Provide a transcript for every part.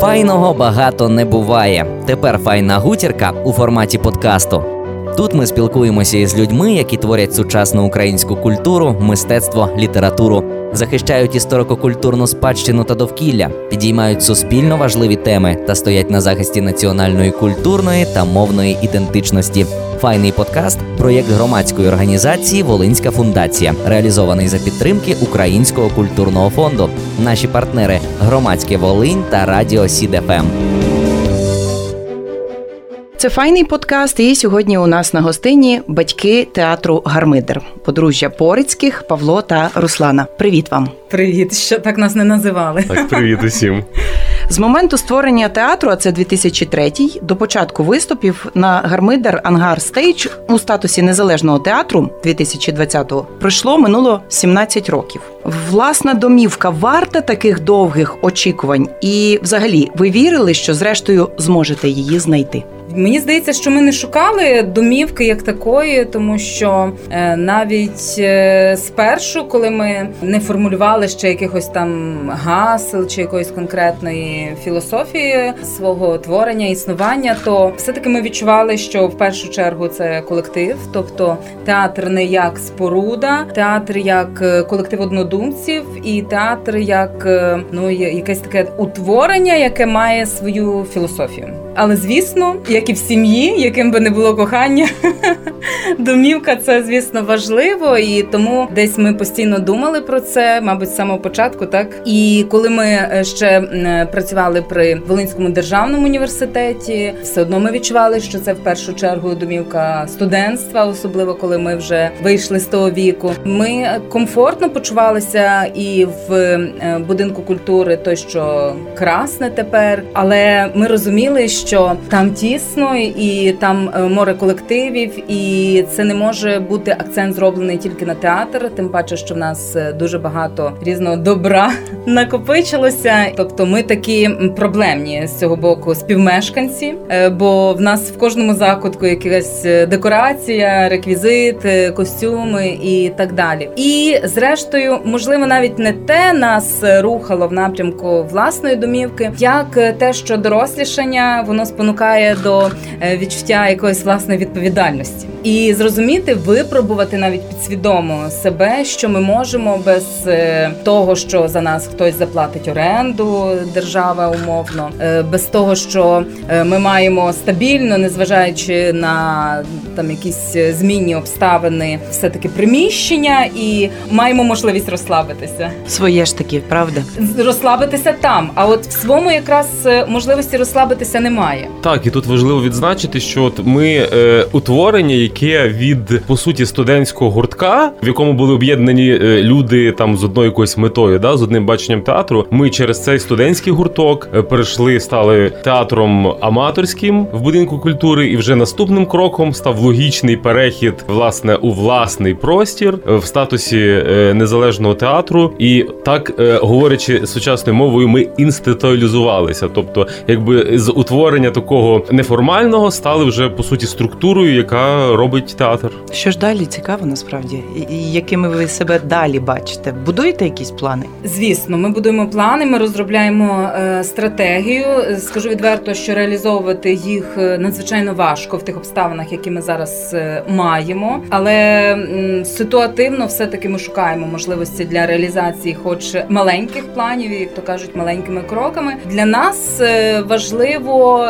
Файного багато не буває. Тепер файна гутірка у форматі подкасту. Тут ми спілкуємося із людьми, які творять сучасну українську культуру, мистецтво, літературу, захищають історико-культурну спадщину та довкілля, підіймають суспільно важливі теми та стоять на захисті національної культурної та мовної ідентичності. Файний подкаст проєкт громадської організації Волинська фундація, реалізований за підтримки Українського культурного фонду. Наші партнери громадське Волинь та Радіо Сід FM. Це файний подкаст. І сьогодні у нас на гостині батьки театру Гармидер, подружжя Порицьких, Павло та Руслана. Привіт вам! Привіт, ще так нас не називали. Так, привіт усім. З моменту створення театру, а це 2003, до початку виступів на Гармидер Ангар Stage у статусі незалежного театру 2020-го пройшло минуло 17 років. Власна домівка варта таких довгих очікувань, і взагалі ви вірили, що зрештою зможете її знайти. Мені здається, що ми не шукали домівки як такої, тому що е, навіть е, спершу, коли ми не формулювали ще якихось там гасел чи якоїсь конкретної філософії свого творення, існування, то все-таки ми відчували, що в першу чергу це колектив, тобто театр не як споруда, театр як е, колектив однодумців, і театр як ну якесь таке утворення, яке має свою філософію. Але звісно, як і в сім'ї, яким би не було кохання, домівка це звісно важливо, і тому десь ми постійно думали про це, мабуть, з самого початку, так? І коли ми е, ще працювали при Волинському державному університеті, все одно ми відчували, що це в першу чергу домівка студентства, особливо коли ми вже вийшли з того віку. Ми комфортно почувалися і в е, будинку культури, той що красне тепер, але ми розуміли, що що там тісно і там е, море колективів, і це не може бути акцент зроблений тільки на театр. Тим паче, що в нас е, дуже багато різного добра накопичилося. Тобто, ми такі проблемні з цього боку співмешканці, е, бо в нас в кожному закутку якась декорація, реквізит, костюми і так далі. І зрештою, можливо, навіть не те нас рухало в напрямку власної домівки, як те, що дорослішання воно воно спонукає до е, відчуття якоїсь власної відповідальності і зрозуміти, випробувати навіть підсвідомо себе, що ми можемо без е, того, що за нас хтось заплатить оренду, держава умовно, е, без того, що ми маємо стабільно, незважаючи на там якісь змінні обставини, все таки приміщення, і маємо можливість розслабитися. Своє ж таки, правда, розслабитися там. А от в своєму якраз можливості розслабитися немає немає. Так, і тут важливо відзначити, що от ми е, утворення, яке від по суті студентського гуртка, в якому були об'єднані е, люди там з одною якоюсь метою, да, з одним баченням театру. Ми через цей студентський гурток е, перейшли, стали театром аматорським в будинку культури, і вже наступним кроком став логічний перехід власне у власний простір е, в статусі незалежного театру. І так, говорячи сучасною мовою, ми інституалізувалися, тобто, якби з утворення створення такого неформального стали вже по суті структурою, яка робить театр. Що ж далі цікаво, насправді, і якими ви себе далі бачите? Будуєте якісь плани? Звісно, ми будуємо плани. Ми розробляємо е, стратегію. Скажу відверто, що реалізовувати їх е, надзвичайно важко в тих обставинах, які ми зараз е, маємо. Але ситуативно, все таки ми шукаємо можливості для реалізації, хоч маленьких планів, як то кажуть, маленькими кроками. Для нас е,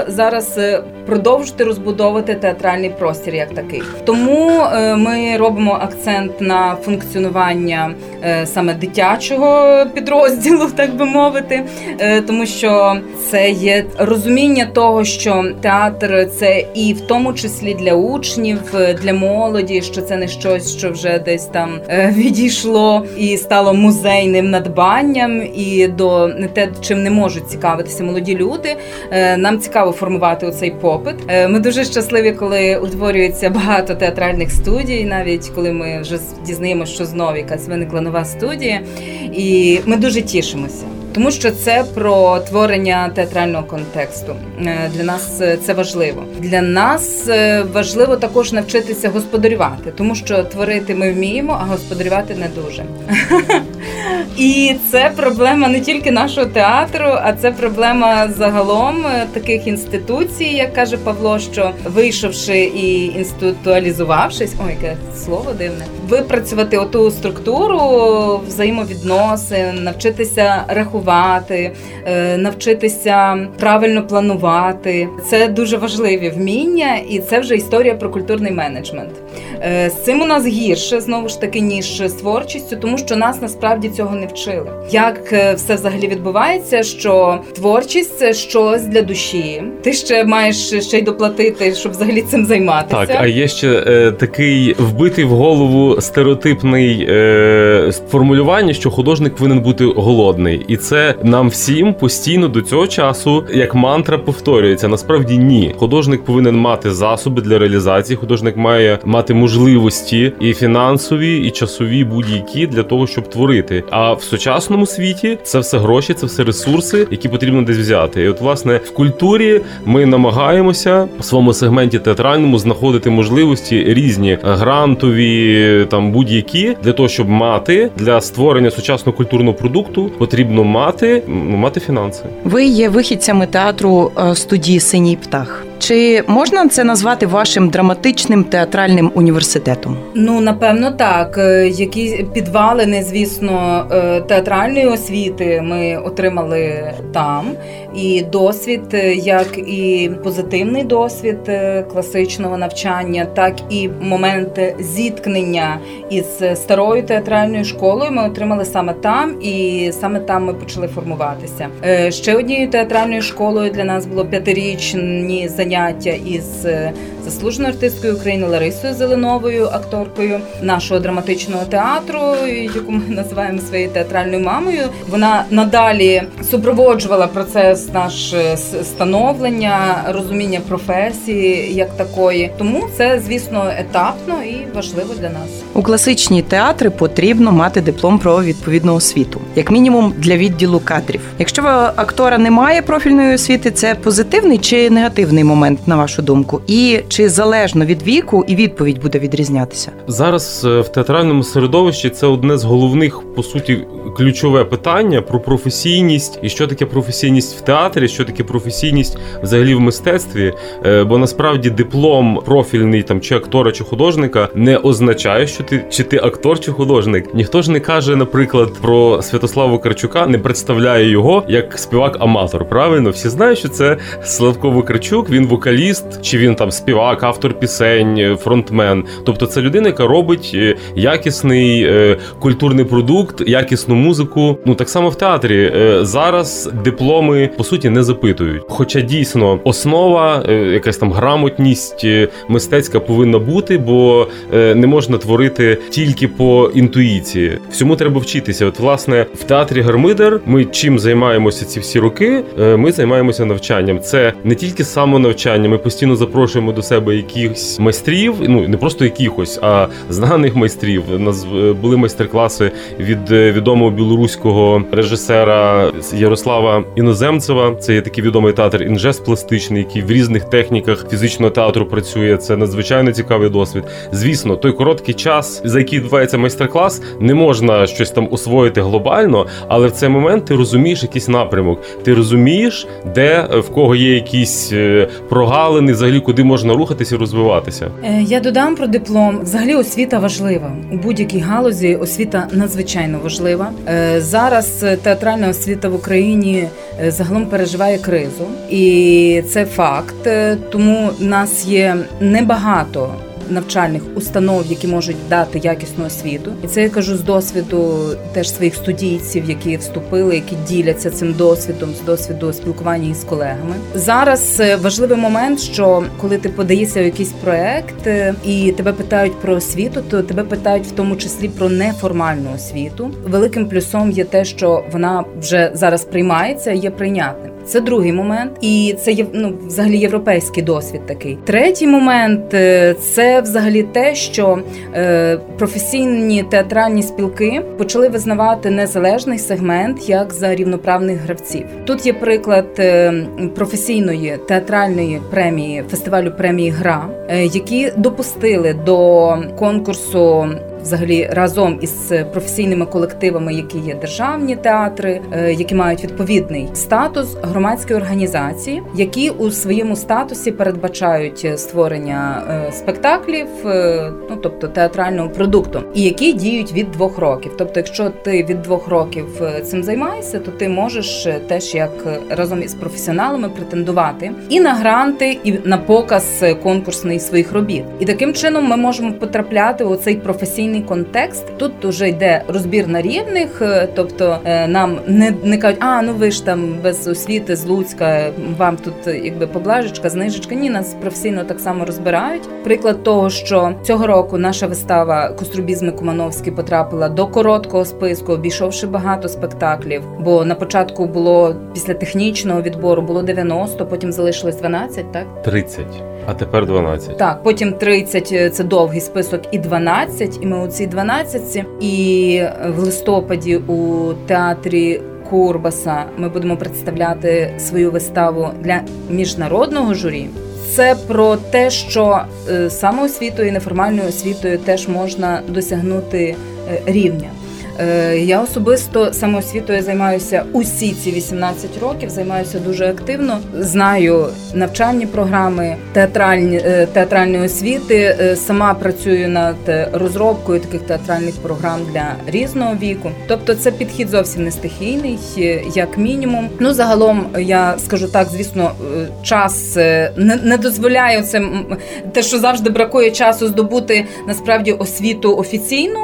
зараз е, продовжити розбудовувати театральний простір як такий. Тому е, ми робимо акцент на функціонування е, саме дитячого підрозділу, так би мовити, тому що це є розуміння того, що театр це і в тому числі для учнів, для молоді, що це не щось, що вже десь там відійшло і стало музейним надбанням, і до не те, чим не можуть цікавитися молоді люди. Нам цікаво формувати оцей попит. Е, ми дуже щасливі, коли утворюється багато театральних студій, навіть коли ми вже дізнаємося, що знову якась виникла нова студія, і ми дуже тішимося тому що це про творення театрального контексту. Е, для нас це важливо. Для нас важливо також навчитися господарювати, тому що творити ми вміємо, а господарювати не дуже. І це проблема не тільки нашого театру, а це проблема загалом таких інституцій, як каже Павло, що вийшовши і інституалізувавшись, ой, яке слово дивне, випрацювати оту структуру взаємовідносин, навчитися рахувати, е, навчитися правильно планувати. Це дуже важливі вміння, і це вже історія про культурний менеджмент. Е, з цим у нас гірше знову ж таки ніж з творчістю, тому що нас насправді цього не вчили. Як е, все взагалі відбувається, що творчість це щось для душі. Ти ще маєш ще й доплатити, щоб взагалі цим займатися. Так, а є ще е, такий вбитий в голову стереотипний е, формулювання, що художник повинен бути голодний, і це нам всім постійно до цього часу як мантра повторюється. Насправді ні, художник повинен мати засоби для реалізації. Художник має мати можливості і фінансові, і часові будь-які для того, щоб творити. А в сучасному світі це все гроші, це все ресурси, які потрібно десь взяти. І от власне в культурі ми намагаємося в своєму сегменті театральному знаходити можливості різні грантові, там будь-які для того, щоб мати для створення сучасного культурного продукту, потрібно мати ну, мати фінанси. Ви є вихідцями театру е, студії Синій птах. Чи можна це назвати вашим драматичним театральним університетом? Ну напевно, так. Е, які підвалини, звісно, е, театральної освіти ми отримали там. І досвід, е, як і позитивний досвід класичного навчання, так і моменти зіткнення із старою театральною школою ми отримали саме там, і саме там ми почали формуватися. Ще однією театральною школою для нас було п'ятирічні заняття заняття із е, заслуженою артисткою України Ларисою Зеленовою, акторкою нашого драматичного театру, яку ми називаємо своєю театральною мамою. Вона надалі супроводжувала процес наш е, становлення, розуміння професії як такої. Тому це, звісно, етапно і важливо для нас. У класичні театри потрібно мати диплом про відповідну освіту, як мінімум для відділу кадрів. Якщо актора не має профільної освіти, це позитивний чи негативний момент, на вашу думку? І чи залежно від віку і відповідь буде відрізнятися? Зараз е, в театральному середовищі це одне з головних по суті ключове питання про професійність і що таке професійність в театрі, що таке професійність взагалі в мистецтві. Е, бо насправді диплом профільний там чи актора, чи художника не означає, що ти чи ти актор, чи художник. Ніхто ж не каже, наприклад, про Святославу Карчука, не представляє його як співак-аматор. Правильно, всі знають, що це Славко Вакарчук, він вокаліст, чи він там співак, автор пісень, фронтмен. Тобто це людина, яка робить е, якісний е, культурний продукт, якісну музику. Ну так само в театрі е, зараз дипломи по суті не запитують. Хоча дійсно основа, е, якась там грамотність е, мистецька повинна бути, бо не можна творити тільки по інтуїції. Всьому треба вчитися. От, власне, в театрі Гармидер ми чим займаємося ці всі роки. Ми займаємося навчанням. Це не тільки самонавчання. Ми постійно запрошуємо до себе якихось майстрів. Ну не просто якихось, а знаних майстрів. У нас були майстер-класи від відомого відомого білоруського режисера Ярослава Іноземцева. Це є такий відомий театр інжест пластичний, який в різних техніках фізичного театру працює. Це надзвичайно цікавий досвід. Звісно, той короткий час, за який відбувається майстер-клас, не можна щось там освоїти глобально, але в цей момент ти розумієш якийсь напрямок. Ти розумієш, де в кого є якісь е, прогалини, взагалі куди можна рухатися і розвиватися. Е, я додам про диплом. Взагалі освіта важлива у будь-якій галузі. Освіта надзвичайно важлива. Е, зараз театральна освіта в Україні е, загалом переживає кризу, і це факт. Е, тому нас є небагато навчальних установ, які можуть дати якісну освіту, і це я кажу з досвіду теж своїх студійців, які вступили, які діляться цим досвідом з досвіду спілкування із колегами. Зараз е, важливий момент, що коли ти подаєшся у якийсь проект е, і тебе питають про освіту, то тебе питають в тому числі про неформальну освіту. Великим плюсом є те, що вона вже зараз приймається, є прийнятним. Це другий момент, і це є ну, взагалі європейський досвід. Такий третій момент е, це взагалі те, що е, професійні театральні спілки почали визнавати незалежний сегмент як за рівноправних гравців. Тут є приклад е, професійної театральної премії фестивалю премії Гра, які допустили до конкурсу взагалі разом із професійними колективами, які є державні театри, е, які мають відповідний статус громадської організації, які у своєму статусі передбачають створення е, спектаклів, е, ну тобто театрального продукту, і які діють від двох років. Тобто, якщо ти від двох років цим займаєшся, то ти можеш теж як разом із професіоналами претендувати і на гранти, і на показ конкурсний своїх робіт. І таким чином ми можемо потрапляти у цей професійний різний контекст. Тут вже йде розбір на рівних, е, тобто е, нам не не кажуть, а ну ви ж там без освіти з Луцька, вам тут якби поблажечка, знижечка. Ні, нас професійно так само розбирають. Приклад того, що цього року наша вистава Кострубізми Кумановський потрапила до короткого списку, обійшовши багато спектаклів. Бо на початку було після технічного відбору було 90, потім залишилось 12, так 30. А тепер 12. Так, потім 30 – це довгий список, і 12, І ми у цій 12 І в листопаді у театрі Курбаса ми будемо представляти свою виставу для міжнародного журі. Це про те, що е, самоосвітою і неформальною освітою теж можна досягнути е, рівня. Е, я особисто самоосвітою займаюся усі ці 18 років. Займаюся дуже активно. Знаю навчальні програми, театральні е, театральної освіти. Е, сама працюю над розробкою таких театральних програм для різного віку. Тобто, це підхід зовсім не стихійний, як мінімум. Ну загалом я скажу так, звісно, час не, не дозволяє це те, що завжди бракує часу здобути насправді освіту офіційну.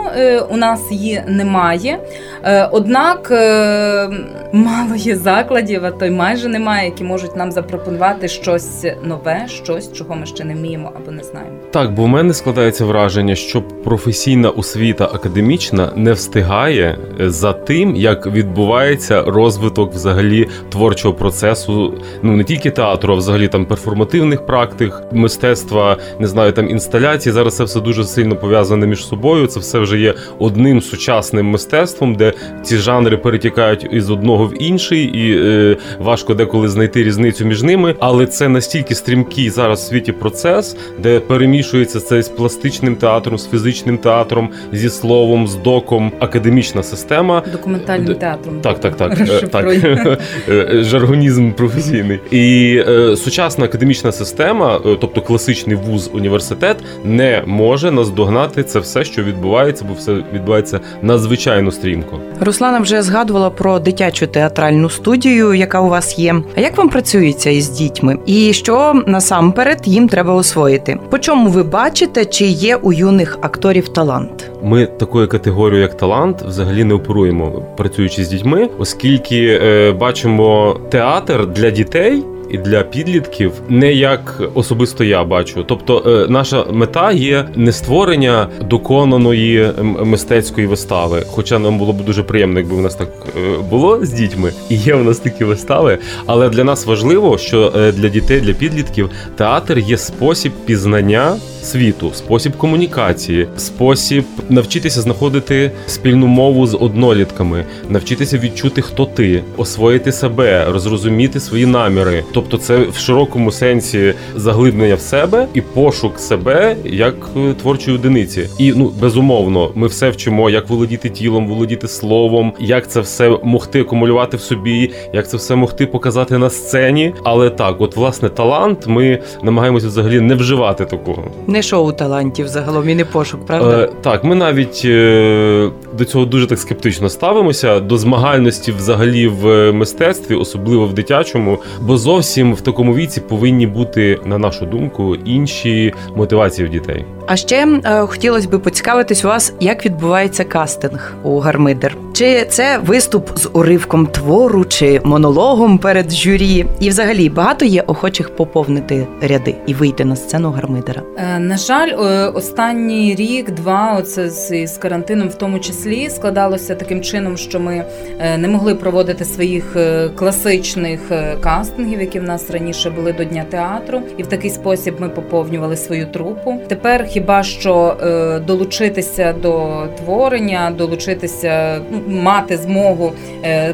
У нас її немає немає. Е, однак е, мало є закладів, а то й майже немає, які можуть нам запропонувати щось нове, щось, чого ми ще не вміємо або не знаємо. Так, бо в мене складається враження, що професійна освіта академічна не встигає за тим, як відбувається розвиток взагалі творчого процесу, ну не тільки театру, а взагалі там перформативних практик, мистецтва, не знаю, там інсталяції. Зараз це все дуже сильно пов'язане між собою. Це все вже є одним сучасним мистецтвом, де ці жанри перетікають із одного в інший, і е, важко деколи знайти різницю між ними. Але це настільки стрімкий зараз в світі процес, де перемішується це з пластичним театром, з фізичним театром, зі словом, з доком, академічна система. Документальним театром. Так, так, так. Е, так. Е, е, жаргонізм професійний. І е, сучасна академічна система, тобто класичний вуз університет, не може наздогнати це все, що відбувається, бо все відбувається надзвичайно надзвичайно стрімко. Руслана вже згадувала про дитячу театральну студію, яка у вас є. А як вам працюється із дітьми? І що насамперед їм треба освоїти? По чому ви бачите, чи є у юних акторів талант? Ми такою категорією, як талант, взагалі не оперуємо, працюючи з дітьми, оскільки е, бачимо театр для дітей для підлітків не як особисто я бачу. Тобто, е, наша мета є не створення доконаної мистецької вистави. Хоча нам було б дуже приємно, якби в нас так е, було з дітьми, і є в нас такі вистави. Але для нас важливо, що е, для дітей, для підлітків театр є спосіб пізнання світу, спосіб комунікації, спосіб навчитися знаходити спільну мову з однолітками, навчитися відчути, хто ти, освоїти себе, розрозуміти свої наміри. Тобто, це в широкому сенсі заглиблення в себе і пошук себе як е, творчої одиниці. І ну безумовно, ми все вчимо, як володіти тілом, володіти словом, як це все могти акумулювати в собі, як це все могти показати на сцені. Але так, от власне талант, ми намагаємося взагалі не вживати такого не шоу талантів загалом і не пошук, правда? Е, Так, ми навіть е, до цього дуже так скептично ставимося до змагальності взагалі в мистецтві, особливо в дитячому, бо зовсім в такому віці повинні бути, на нашу думку, інші мотивації в дітей. А ще е, хотілося б поцікавитись у вас, як відбувається кастинг у Гармидер. Чи це виступ з уривком твору, чи монологом перед журі? І, взагалі, багато є охочих поповнити ряди і вийти на сцену Гармидера? Е, на жаль, останній рік, два, оце з, з карантином, в тому числі складалося таким чином, що ми е, не могли проводити своїх е, класичних е, кастингів, які в нас раніше були до дня театру, і в такий спосіб ми поповнювали свою трупу. Тепер хіба що долучитися до творення, долучитися, ну, мати змогу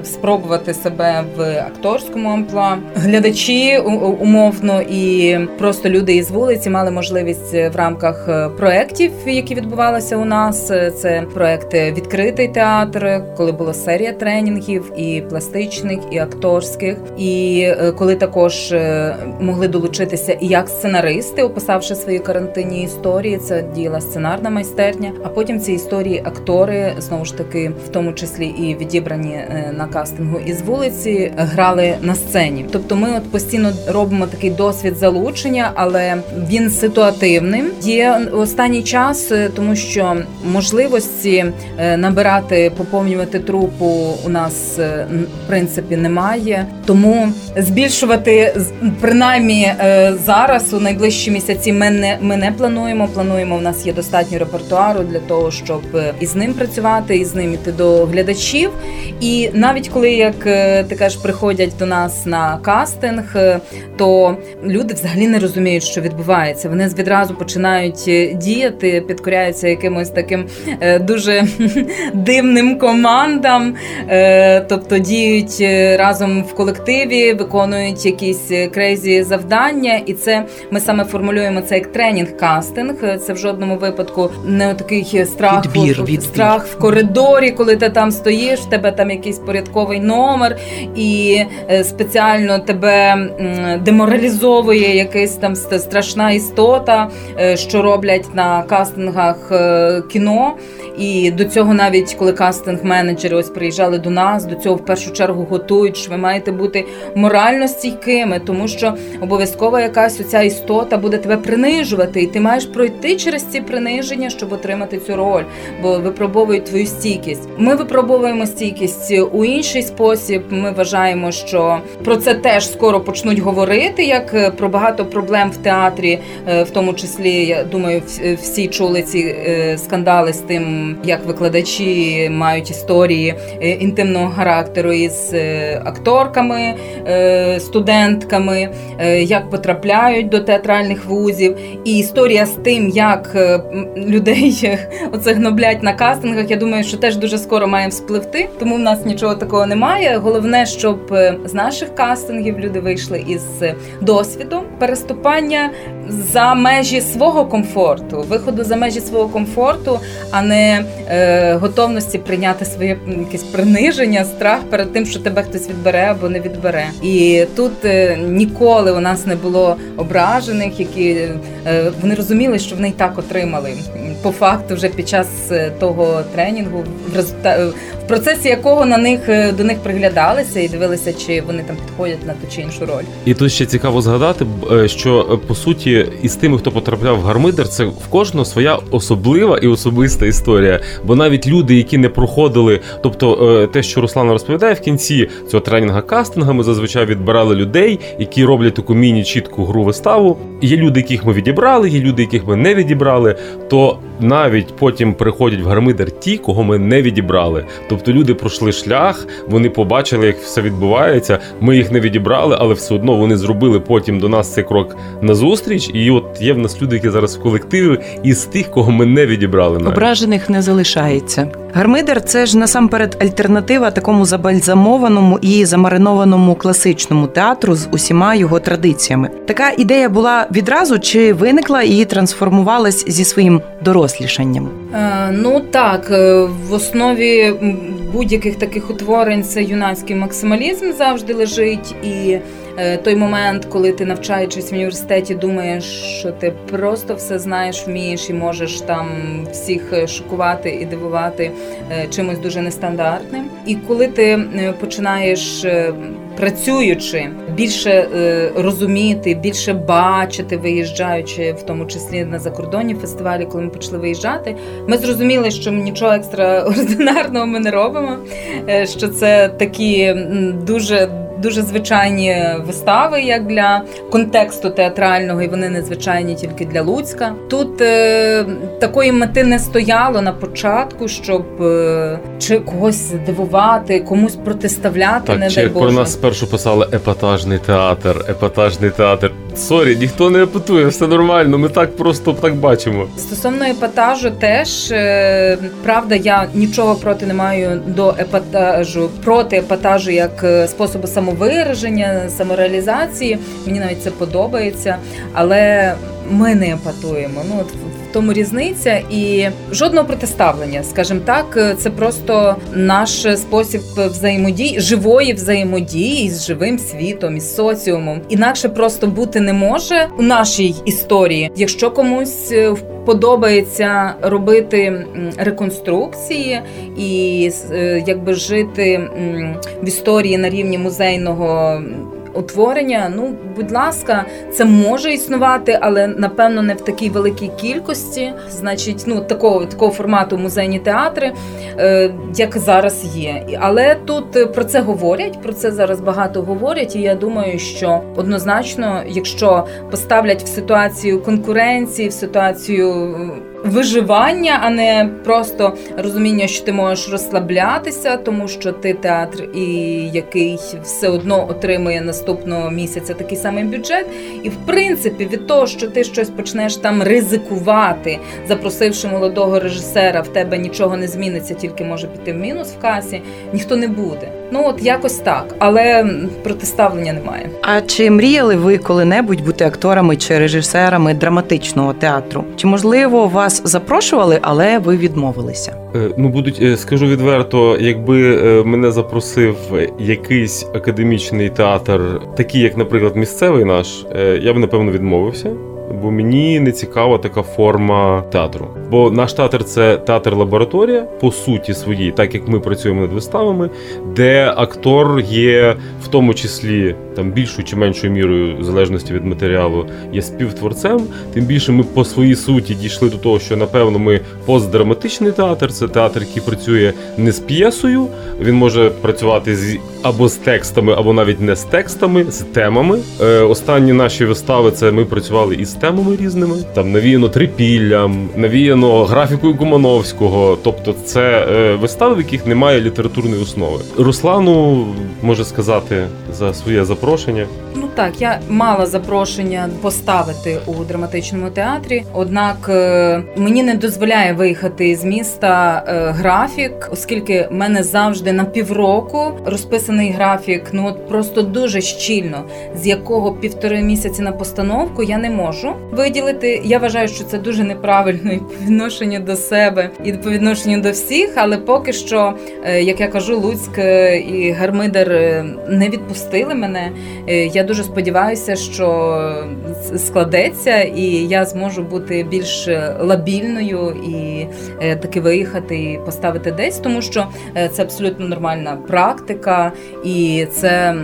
спробувати себе в акторському амплуа. Глядачі умовно і просто люди із вулиці мали можливість в рамках проєктів, які відбувалися у нас. Це проект відкритий театр, коли була серія тренінгів, і пластичних, і акторських. І е, коли також е, могли долучитися і як сценаристи, описавши свої карантинні історії, це діяла сценарна майстерня. А потім ці історії актори знову ж таки, в тому числі і відібрані е, на кастингу із вулиці, грали на сцені. Тобто, ми от постійно робимо такий досвід залучення, але він ситуативним. Є останній час, тому що можливості е, набирати, поповнювати трупу у нас е, в принципі немає. Тому збільшувати принаймні е, зараз у найближчі місяці. Ми не ми не плануємо. Плануємо у нас є достатньо репертуару для того, щоб із ним працювати, і з ним іти до глядачів. І навіть коли як ти кажеш, приходять до нас на кастинг, то люди взагалі не розуміють, що відбувається. Вони відразу починають діяти, підкоряються якимось таким е, дуже дивним командам, е, тобто діють е, разом в колективі, виконують якісь crazy завдання, і це ми саме формулюємо це як тренінг-кастинг. Це в жодному випадку не такий страх відбір, відбір. страх в коридорі, коли ти там стоїш, в тебе там якийсь порядковий номер, і спеціально тебе деморалізовує якась там страшна істота, що роблять на кастингах кіно. І до цього, навіть коли кастинг-менеджери ось приїжджали до нас, до цього в першу чергу готують. що Ви маєте бути морально стійкими, тому що обов'язково якась оця істота буде тебе принижувати, і ти маєш пройти через ці приниження, щоб отримати цю роль, бо випробовують твою стійкість. Ми випробовуємо стійкість у інший спосіб. Ми вважаємо, що про це теж скоро почнуть говорити, як е, про багато проблем в театрі, е, в тому числі я думаю, всі чули ці е, скандали з тим, як викладачі мають історії е, інтимного характеру із е, акторками, е, студентками, як потрапляють до театральних вузів, і історія з тим, як людей оце гноблять на кастингах. Я думаю, що теж дуже скоро має вспливти, тому в нас нічого такого немає. Головне, щоб з наших кастингів люди вийшли із досвідом переступання за межі свого комфорту, виходу за межі свого комфорту, а не е, готовності прийняти своє якесь приниження, страх перед тим, що тебе хтось відбере або не відбере. І тут е, ніколи у нас не було ображених, які е, вони розуміли, що вони й так отримали. По факту, вже під час е, того тренінгу, в в процесі якого на них е, до них приглядалися і дивилися, чи вони там підходять на ту чи іншу роль. І тут ще цікаво згадати, е, що по суті із тими, хто потрапляв в гармидер, це в кожного своя особлива і особиста історія. Бо навіть люди, які не проходили, тобто е, те, що Руслана розповідає в кінці цього тренінга кастинга, ми зазвичай відбирали людей, які роблять таку міні-чітку гру виставу. Є люди, яких ми відібрали, є люди, яких ми не відібрали. То навіть потім приходять в гармидер ті, кого ми не відібрали. Тобто люди пройшли шлях, вони побачили, як все відбувається. Ми їх не відібрали, але все одно вони зробили потім до нас цей крок назустріч. І от є в нас люди, які зараз в колективі із тих, кого ми не відібрали. Навіть. Ображених не залишається. Гармидер це ж насамперед альтернатива такому забальзамованому і замаринованому класичному театру з усіма його традиціями. Така ідея була відразу чи виникла і трансформувалась зі своїм дорослішанням? Е, ну так, е, в основі будь-яких таких утворень це юнацький максималізм завжди лежить і. Е, той момент, коли ти навчаючись в університеті, думаєш, що ти просто все знаєш, вмієш і можеш там всіх шокувати і дивувати чимось дуже нестандартним. І коли ти починаєш працюючи більше розуміти, більше бачити, виїжджаючи, в тому числі на закордонні фестивалі, коли ми почали виїжджати, ми зрозуміли, що нічого екстраординарного ми не робимо. Що це такі дуже дуже звичайні вистави, як для контексту театрального, і вони незвичайні тільки для Луцька. Тут е, такої мети не стояло на початку, щоб е, чи когось здивувати, комусь протиставляти. Так, не чи дай як Боже. про нас спершу писали епатажний театр, епатажний театр. Sorry, ніхто не епатує, все нормально. Ми так просто так бачимо. Стосовно епатажу, теж е, правда, я нічого проти не маю до епатажу, проти епатажу як е, способу самовираження, самореалізації. Мені навіть це подобається, але ми не епатуємо. Ну от тому різниця і жодного протиставлення, скажімо так, це просто наш спосіб взаємодії, живої взаємодії з живим світом, із соціумом. Інакше просто бути не може у нашій історії, якщо комусь е, подобається робити реконструкції і е, якби жити в історії на рівні музейного. Утворення, ну будь ласка, це може існувати, але напевно не в такій великій кількості. Значить, ну такого такого формату музейні театри, е, як зараз є. Але тут про це говорять, про це зараз багато говорять. І я думаю, що однозначно, якщо поставлять в ситуацію конкуренції, в ситуацію е, виживання, а не просто розуміння, що ти можеш розслаблятися, тому що ти театр, і який все одно отримує наступного місяця такий самий бюджет. І в принципі, від того, що ти щось почнеш там ризикувати, запросивши молодого режисера, в тебе нічого не зміниться, тільки може піти в мінус в касі, ніхто не буде. Ну от якось так, але протиставлення немає. А чи мріяли ви коли-небудь бути акторами чи режисерами драматичного театру? Чи можливо вас запрошували, але ви відмовилися? Е, Ну, будуть, е, скажу відверто, якби е, мене запросив якийсь академічний театр, такий, як, наприклад, місцевий наш, я б напевно відмовився. Бо мені не цікава така форма театру. Бо наш театр це театр-лабораторія, по суті своїй, так як ми працюємо над виставами, де актор є в тому числі там більшою чи меншою мірою, в залежності від матеріалу, є співтворцем. Тим більше ми по своїй суті дійшли до того, що напевно ми постдраматичний театр, це театр, який працює не з п'єсою. Він може працювати з або з текстами, або навіть не з текстами, з темами. Е, останні наші вистави це ми працювали із темами різними. Там навіяно трипіллям, навіяно графікою Кумановського. Тобто, це е, вистави, в яких немає літературної основи. Руслану може сказати за своє запрошення. Ну так, я мала запрошення поставити у драматичному театрі, однак е, мені не дозволяє виїхати з міста е, графік, оскільки в мене завжди на півроку розписаний графік. Ну от просто дуже щільно, з якого півтори місяці на постановку я не можу виділити. Я вважаю, що це дуже неправильно і відношенню до себе, і по відношенню до всіх. Але поки що, е, як я кажу, Луцьк е, і Гармидер е, не відпустили мене. Я дуже сподіваюся, що складеться, і я зможу бути більш лабільною і таки виїхати і поставити десь, тому що це абсолютно нормальна практика, і це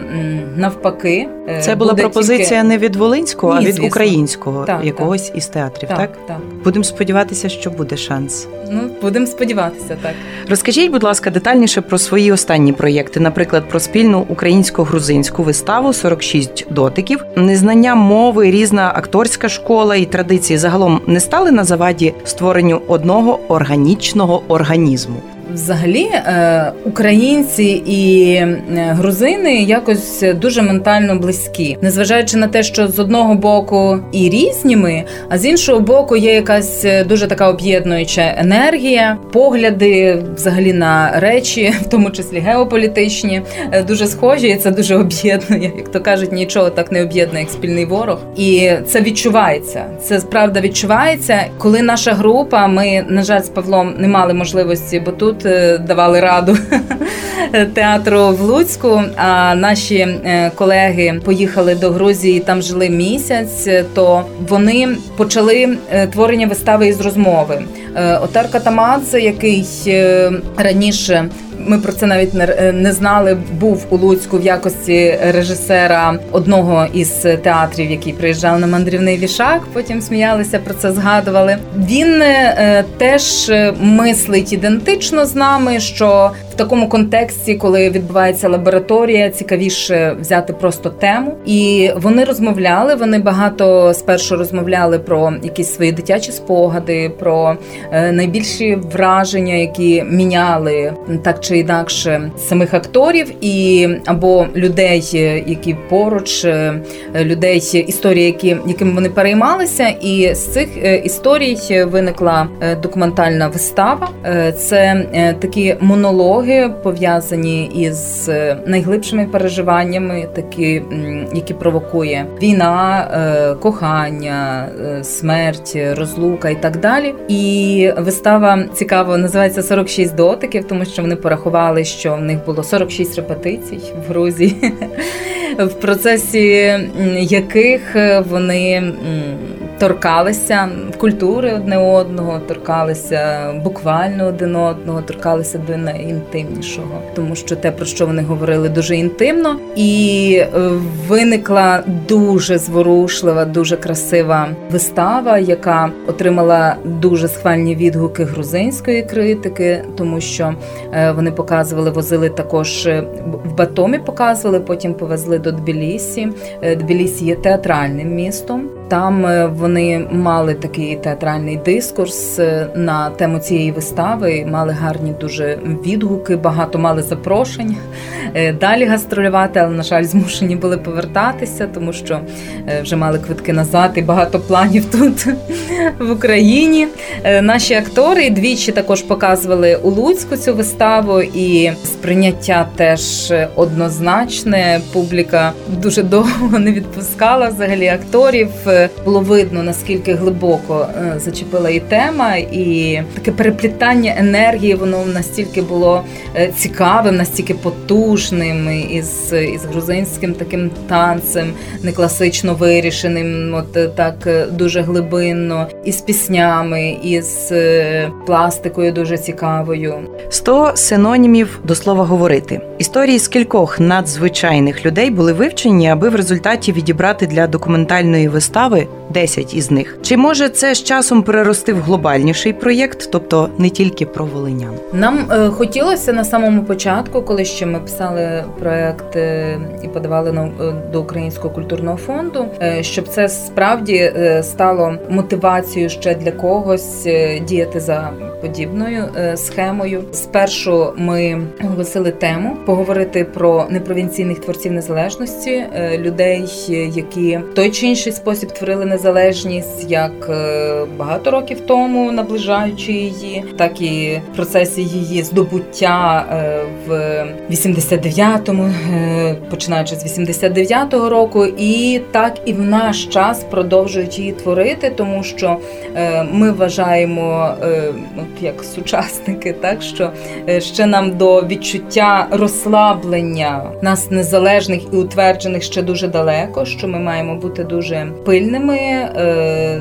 навпаки. Це була пропозиція тільки- не від волинського, а від звісно. українського Так, якогось із театрів. Так, Так, так. будемо сподіватися, що буде шанс. Ну будемо сподіватися, так. Розкажіть, будь ласка, детальніше про свої останні проєкти, наприклад, про спільну українсько-грузинську виставу «46 дотиків. Незнання мови, різна акторська школа і традиції загалом не стали на заваді створенню одного органічного організму. Взагалі, е, українці і е, грузини якось дуже ментально близькі, незважаючи на те, що з одного боку і різні ми, а з іншого боку є якась е, дуже така об'єднуюча енергія, погляди взагалі на речі, в тому числі геополітичні, дуже схожі. і Це дуже об'єднує. Як то кажуть, нічого так не об'єднує, як спільний ворог, і це відчувається. Це справда відчувається. Коли наша група, ми на жаль з Павлом не мали можливості, бо тут е, давали раду театру в Луцьку. А наші е, колеги поїхали до Грузії, там жили місяць. То вони почали е, творення вистави із розмови. Отар Катамадзе, який раніше. Ми про це навіть не, знали. Був у Луцьку в якості режисера одного із театрів, який приїжджав на мандрівний вішак. Потім сміялися про це, згадували. Він е, теж е, мислить ідентично з нами, що такому контексті, коли відбувається лабораторія, цікавіше взяти просто тему. І вони розмовляли. Вони багато спершу розмовляли про якісь свої дитячі спогади, про е, найбільші враження, які міняли так чи інакше самих акторів, і або людей, які поруч, е, людей, історії, які якими вони переймалися. І з цих е, історій виникла документальна вистава. Це такі монологи пов'язані із найглибшими переживаннями, такі які провокує війна, е, кохання, е, смерть, розлука і так далі. І вистава цікаво називається «46 дотиків, тому що вони порахували, що в них було 46 репетицій в Грузії, в процесі яких вони торкалися культури одне одного, торкалися буквально один одного, торкалися до найінтимнішого, тому що те, про що вони говорили, дуже інтимно, і е, виникла дуже зворушлива, дуже красива вистава, яка отримала дуже схвальні відгуки грузинської критики, тому що е, вони показували, возили також е, в Батомі, показували, потім повезли до Тбілісі. Тбілісі є театральним містом. Там вони мали такий театральний дискурс е, на тему цієї вистави, мали гарні дуже відгуки, багато мали запрошень е, далі гастролювати, але, на жаль, змушені були повертатися, тому що е, вже мали квитки назад і багато планів тут в Україні. Наші актори двічі також показували у Луцьку цю виставу, і сприйняття теж однозначне. Публіка дуже довго не відпускала взагалі акторів. Було видно наскільки глибоко е, зачепила і тема, і таке переплітання енергії, воно настільки було е, цікавим, настільки потужним, із із грузинським таким танцем, не класично вирішеним, от е, так дуже глибинно, із піснями, із пластикою дуже цікавою. Сто синонімів до слова говорити. Історії з кількох надзвичайних людей були вивчені, аби в результаті відібрати для документальної вистави 10 із них. Чи може це з часом перерости в глобальніший проєкт, тобто не тільки про волинян? Нам е, хотілося на самому початку, коли ще ми писали проект е, і подавали на е, до Українського культурного фонду, е, щоб це справді е, стало мотивацією ще для когось е, діяти за подібною схемою. Спершу ми оголосили тему поговорити про непровінційних творців незалежності, людей, які в той чи інший спосіб творили незалежність, як багато років тому, наближаючи її, так і в процесі її здобуття в 89-му, починаючи з 89-го року, і так і в наш час продовжують її творити, тому що ми вважаємо, як сучасники, так що ще нам до відчуття розслаблення нас незалежних і утверджених ще дуже далеко, що ми маємо бути дуже пильними,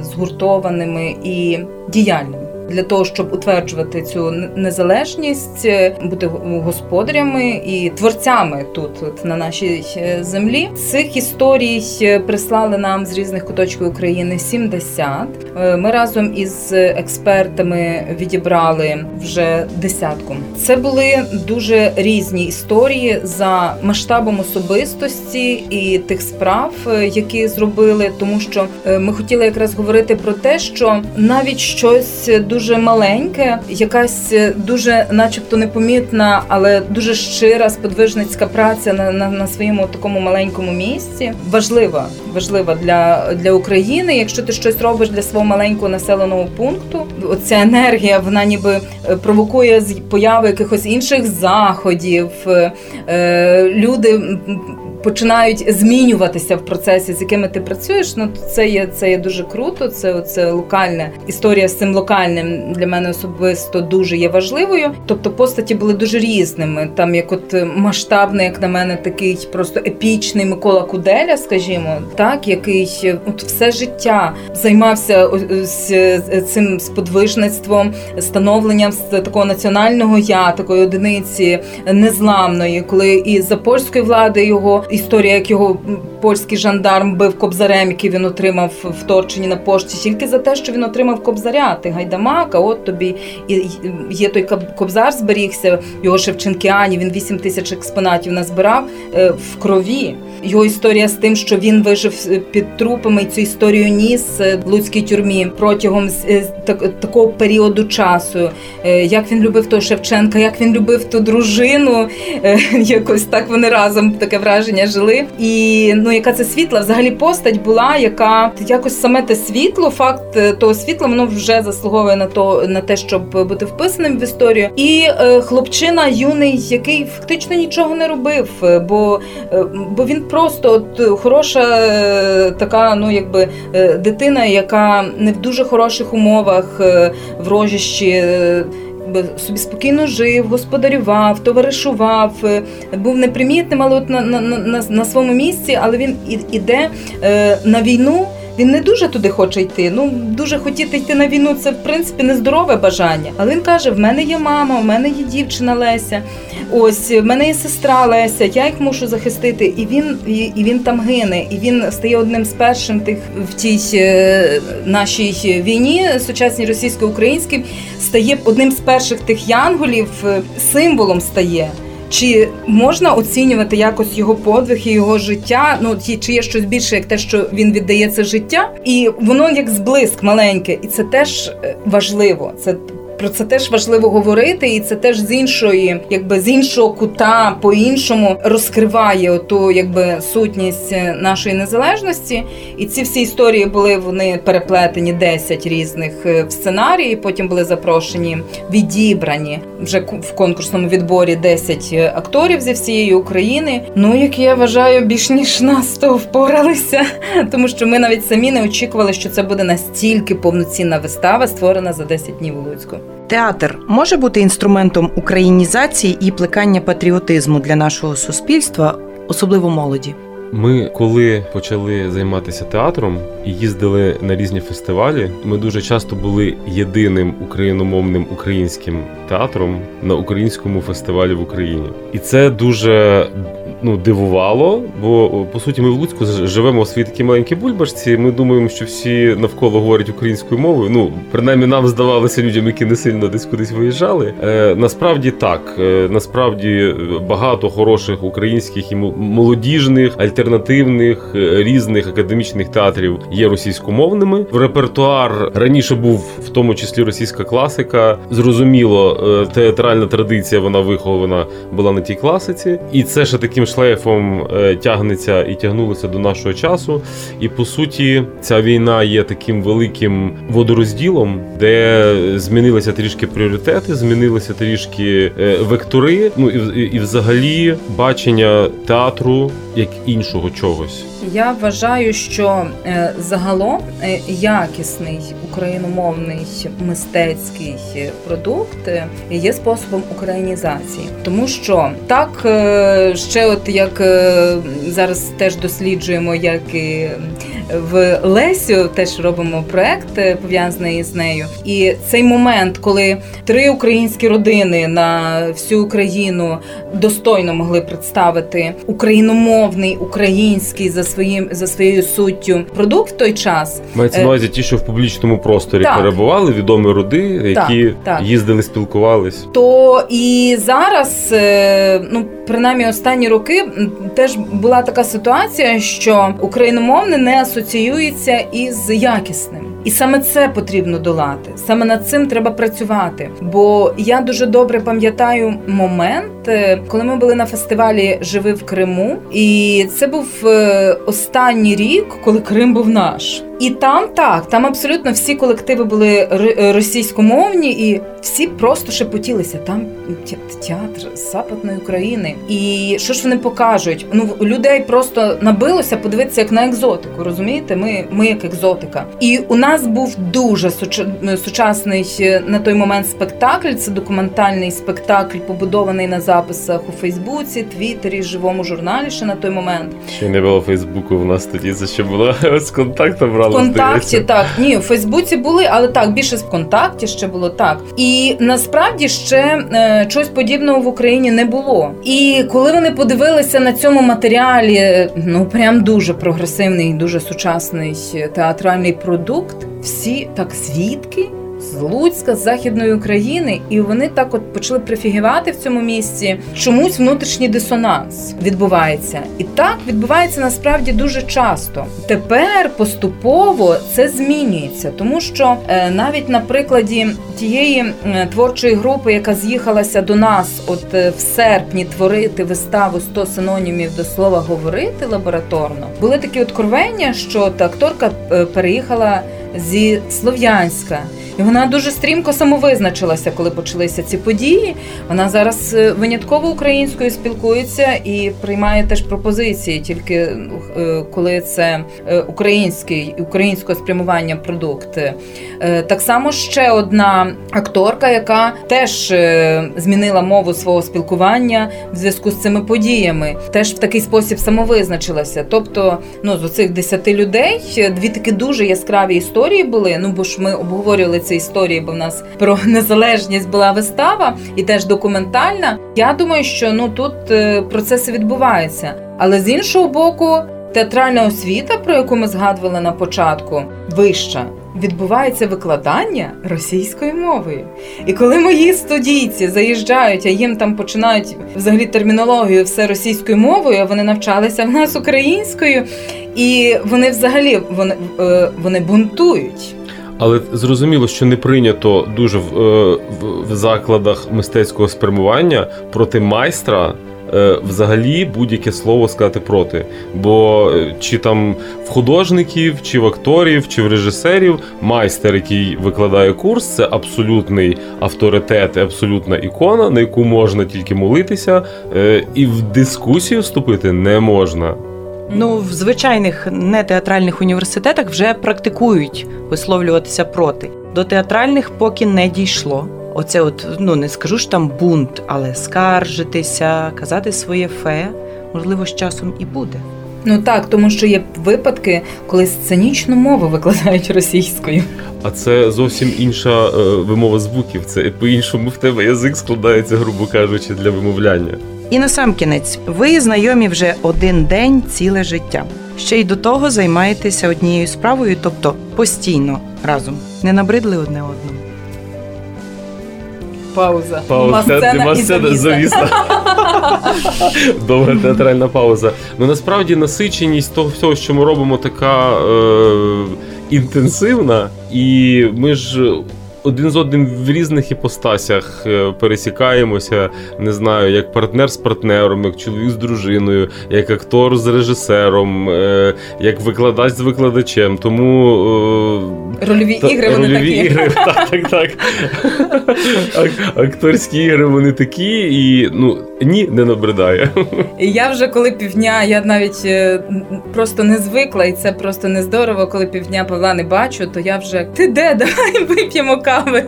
згуртованими і діяльними для того, щоб утверджувати цю незалежність, е, бути господарями і творцями тут, от, на нашій е, землі. Цих історій е, прислали нам з різних куточків України 70. Ми разом із експертами відібрали вже десятку. Це були дуже різні історії за масштабом особистості і тих справ, які зробили, тому що ми хотіли якраз говорити про те, що навіть щось дуже дуже маленьке, якась е, дуже, начебто, непомітна, але дуже щира сподвижницька праця на на, на своєму такому маленькому місці. Важлива, важлива для для України. Якщо ти щось робиш для свого маленького населеного пункту, оця енергія вона ніби е, провокує появи якихось інших заходів. Е, люди починають змінюватися в процесі, з якими ти працюєш. Ну це є це є дуже круто. Це це локальна історія з цим локальним для мене особисто дуже є важливою. Тобто постаті були дуже різними. Там як от масштабний, як на мене, такий просто епічний Микола Куделя, скажімо, так який от все життя займався з цим сподвижництвом, становленням з такого національного я, такої одиниці незламної, коли і за польської влади його історія, як його польський жандарм бив кобзарем, який він отримав в Торчині на пошті, тільки за те, що він отримав кобзаря. Ти гайдамак, а от тобі і є той кобзар, зберігся його Шевченкіані. Він 8 тисяч експонатів назбирав е, в крові. Його історія з тим, що він вижив під трупами і цю історію ніс е, в Луцькій тюрмі протягом е, такого періоду часу. Як він любив того Шевченка, як він любив ту дружину, якось так вони разом таке враження жили. І ну яка це світла взагалі постать була, яка якось саме те світло, факт того світла, воно вже заслуговує на то на те, щоб бути вписаним в історію. І е, хлопчина юний, який фактично нічого не робив, бо е, бо він просто от хороша е, така, ну якби е, дитина, яка не в дуже хороших умовах е, в рожищі. Е, собі спокійно жив, господарював, товаришував, е, був непримітним, але от на на, на, на своєму місці, але він іде е, на війну. Він не дуже туди хоче йти. Ну дуже хотіти йти на війну. Це в принципі нездорове бажання. Але він каже: в мене є мама, в мене є дівчина Леся. Ось в мене є сестра Леся. Я їх мушу захистити. І він і, і він там гине. І він стає одним з першим тих в тій е, нашій війні, сучасній російсько-українській, стає одним з перших тих янголів, е, символом стає. Чи можна оцінювати якось його подвиг і його життя? Ну чи є щось більше, як те, що він віддає це життя, і воно як зблиск маленьке, і це теж е, важливо. Це про це теж важливо говорити, і це теж з іншої, якби з іншого кута по-іншому розкриває оту якби сутність нашої незалежності. І ці всі історії були вони переплетені 10 різних е, в сценарії. Потім були запрошені, відібрані вже в конкурсному відборі 10 е, акторів зі всієї України. Ну як я вважаю, більш ніж нас то впоралися, тому що ми навіть самі не очікували, що це буде настільки повноцінна вистава, створена за 10 днів у Луцьку. Театр може бути інструментом українізації і плекання патріотизму для нашого суспільства, особливо молоді. Ми, коли почали займатися театром і їздили на різні фестивалі, ми дуже часто були єдиним україномовним українським театром на українському фестивалі в Україні, і це дуже ну, дивувало, бо по суті ми в Луцьку живемо в своїй такій маленькій бульбашці. Ми думаємо, що всі навколо говорять українською мовою. Ну, принаймні нам здавалося людям, які не сильно десь кудись виїжджали. Е, Насправді так, е, насправді багато хороших українських і молодіжних, альтернативних е, різних академічних театрів є російськомовними. В репертуар раніше був в тому числі російська класика. Зрозуміло, е, театральна традиція вона вихована була на тій класиці, і це ще таким шлейфом е, тягнеться і тягнулося до нашого часу. І по суті, ця війна є таким великим водорозділом, де змінилися трішки пріоритети, змінилися трішки вектори. Ну і, і взагалі бачення театру як іншого чогось. Я вважаю, що е, загалом якісний україномовний мистецький продукт є способом українізації, тому що так ще от як е, зараз теж досліджуємо, як і в Лесю, теж робимо проект е, пов'язаний з нею. І цей момент, коли три українські родини на всю Україну достойно могли представити україномовний український за своїм за своєю суттю продукт в той час. Мається на увазі ті, що в публічному просторі так. перебували, відомі роди, які так, так. їздили, спілкувались. То і зараз, е, ну принаймні останні роки, теж була така ситуація, що україномовне не асоціюється із якісним. І саме це потрібно долати. Саме над цим треба працювати. Бо я дуже добре пам'ятаю момент, е, коли ми були на фестивалі Живи в Криму, і це був е, останній рік, коли Крим був наш. І там так, там абсолютно всі колективи були російськомовні, і всі просто шепотілися. Там театр Западної України. І що ж вони покажуть? Ну людей просто набилося подивитися як на екзотику. Розумієте? Ми ми як екзотика. І у нас був дуже сучасний е, на той момент спектакль. Це документальний спектакль, побудований на записах у Фейсбуці, Твіттері, живому журналі ще на той момент. Ще не було Фейсбуку в нас тоді, це ще було з контакту брали. В контакті так. Ні, у Фейсбуці були, але так, більше в контакті ще було так. І насправді ще е, чогось подібного в Україні не було. І коли вони подивилися на цьому матеріалі, е, ну прям дуже прогресивний, дуже сучасний театральний продукт, всі так звідки? З Луцька, з Західної України, і вони так от почали прифігівати в цьому місці. Чомусь внутрішній дисонанс відбувається, і так відбувається насправді дуже часто. Тепер поступово це змінюється, тому що е, навіть на прикладі тієї е, творчої групи, яка з'їхалася до нас, от е, в серпні творити виставу «100 синонімів до слова говорити лабораторно, були такі откровення, що та акторка е, переїхала зі Слов'янська. І вона дуже стрімко самовизначилася, коли почалися ці події. Вона зараз е, винятково українською спілкується і приймає теж пропозиції, тільки е, коли це е, український українського спрямування продукт. Е, Так само ще одна акторка, яка теж змінила мову свого спілкування в зв'язку з цими подіями, теж в такий спосіб самовизначилася. Тобто, ну з оцих десяти людей дві такі дуже яскраві історії були. Ну бо ж ми обговорювали ці історії, бо в нас про незалежність була вистава і теж документальна. Я думаю, що ну тут е, процеси відбуваються. Але з іншого боку, театральна освіта, про яку ми згадували на початку, вища. Відбувається викладання російською мовою. І коли мої студійці заїжджають, а їм там починають взагалі термінологію все російською мовою, а вони навчалися в нас українською, і вони взагалі вони, е, вони бунтують. Але зрозуміло, що не прийнято дуже в, е, в, в закладах мистецького спрямування проти майстра. е, Взагалі будь-яке слово сказати проти. Бо е, чи там в художників, чи в акторів, чи в режисерів майстер, який викладає курс, це абсолютний авторитет, і абсолютна ікона, на яку можна тільки молитися, і в дискусію вступити не можна. Ну, в звичайних нетеатральних університетах вже практикують висловлюватися проти. До театральних поки не дійшло. Оце, от ну не скажу ж там бунт, але скаржитися, казати своє фе, можливо, з часом і буде. Ну так, тому що є випадки, коли сценічну мову викладають російською. А це зовсім інша е, вимова звуків. Це по-іншому в тебе язик складається, грубо кажучи, для вимовляння. І насамкінець, ви знайомі вже один день ціле життя. Ще й до того займаєтеся однією справою, тобто постійно разом. Не набридли одне одному. Пауза. Пауза, Масцена нема і сцена. Довга театральна пауза. Ну насправді насиченість того всього, що ми робимо, така е, інтенсивна, і ми ж. Один з одним в різних іпостасях е, пересікаємося, не знаю, як партнер з партнером, як чоловік з дружиною, як актор з режисером, е, як викладач з викладачем. Тому е, Рольові та- ігри вони рольові такі. ігри, так, так, так. Акторські ігри вони такі, і ну ні, не набридає. Я вже коли півдня, я навіть просто не звикла, і це просто не здорово, коли півдня Павла не бачу, то я вже ти де? Давай вип'ємо кави.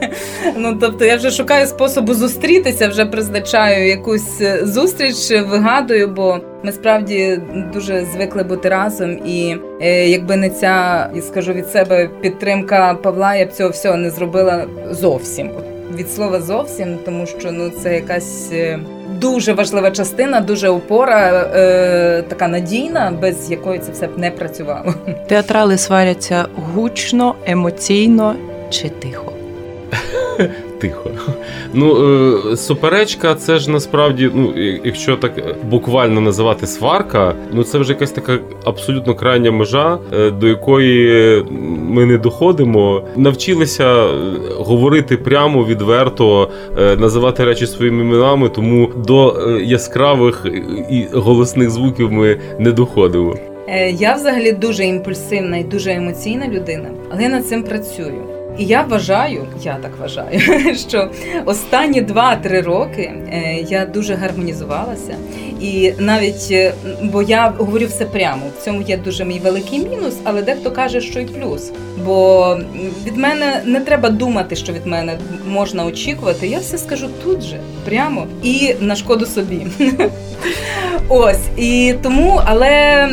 Ну тобто я вже шукаю способу зустрітися, вже призначаю якусь е, зустріч, вигадую, бо ми справді дуже звикли бути разом. І е, якби не ця, я скажу від себе, підтримка Павла, я б цього всього не зробила зовсім. Від слова зовсім, тому що ну це якась. е, Дуже важлива частина, дуже опора, е, така надійна, без якої це все б не працювало. Театрали сваряться гучно, емоційно чи тихо. Тихо. Ну, е, суперечка, це ж насправді, ну, якщо так буквально називати сварка, ну це вже якась така абсолютно крайня межа, е, до якої ми не доходимо. Навчилися е, говорити прямо, відверто, е, називати речі своїми іменами, тому до е, яскравих і голосних звуків ми не доходимо. Е, Я взагалі дуже імпульсивна і дуже емоційна людина, але я над цим працюю. І я вважаю, я так вважаю, що останні 2-3 роки е, я дуже гармонізувалася. І навіть е, бо я говорю все прямо. В цьому є дуже мій великий мінус, але дехто каже, що й плюс. Бо від мене не треба думати, що від мене можна очікувати. Я все скажу тут же, прямо і на шкоду собі. Ось і тому, але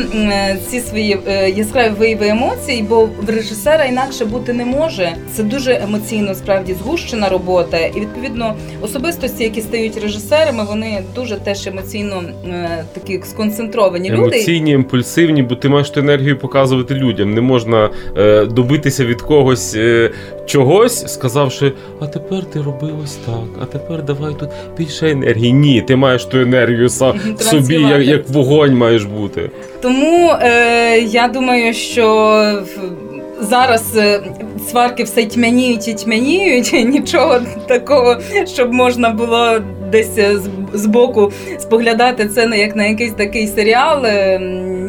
ці свої е, яскраві вияви емоцій, бо в режисера інакше бути не може. Це дуже емоційно справді згущена робота, і відповідно особистості, які стають режисерами, вони дуже теж емоційно е, такі сконцентровані люди. Емоційні, імпульсивні, бо ти маєш ту енергію показувати людям. Не можна е, добитися від когось е, чогось, сказавши, а тепер ти роби ось так, а тепер давай тут більше енергії. Ні, ти маєш ту енергію са, в собі, як, як вогонь маєш бути. Тому е, я думаю, що зараз е, сварки все тьмяніють і тьмяніють. Нічого такого, щоб можна було десь е, з- збоку споглядати це не як на якийсь такий серіал. е,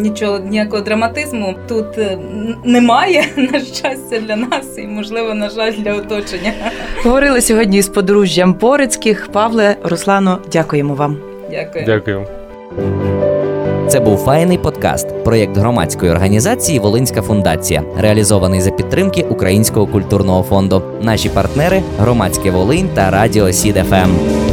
Нічого ніякого драматизму тут немає, на щастя, для нас, і можливо, на жаль, для оточення. Говорили сьогодні з подружжям Порицьких. Павле, Руслано, дякуємо вам. Дякую. Дякую. Це був файний подкаст, проєкт громадської організації Волинська фундація, реалізований за підтримки Українського культурного фонду. Наші партнери громадське Волинь та Радіо Сід ФМ.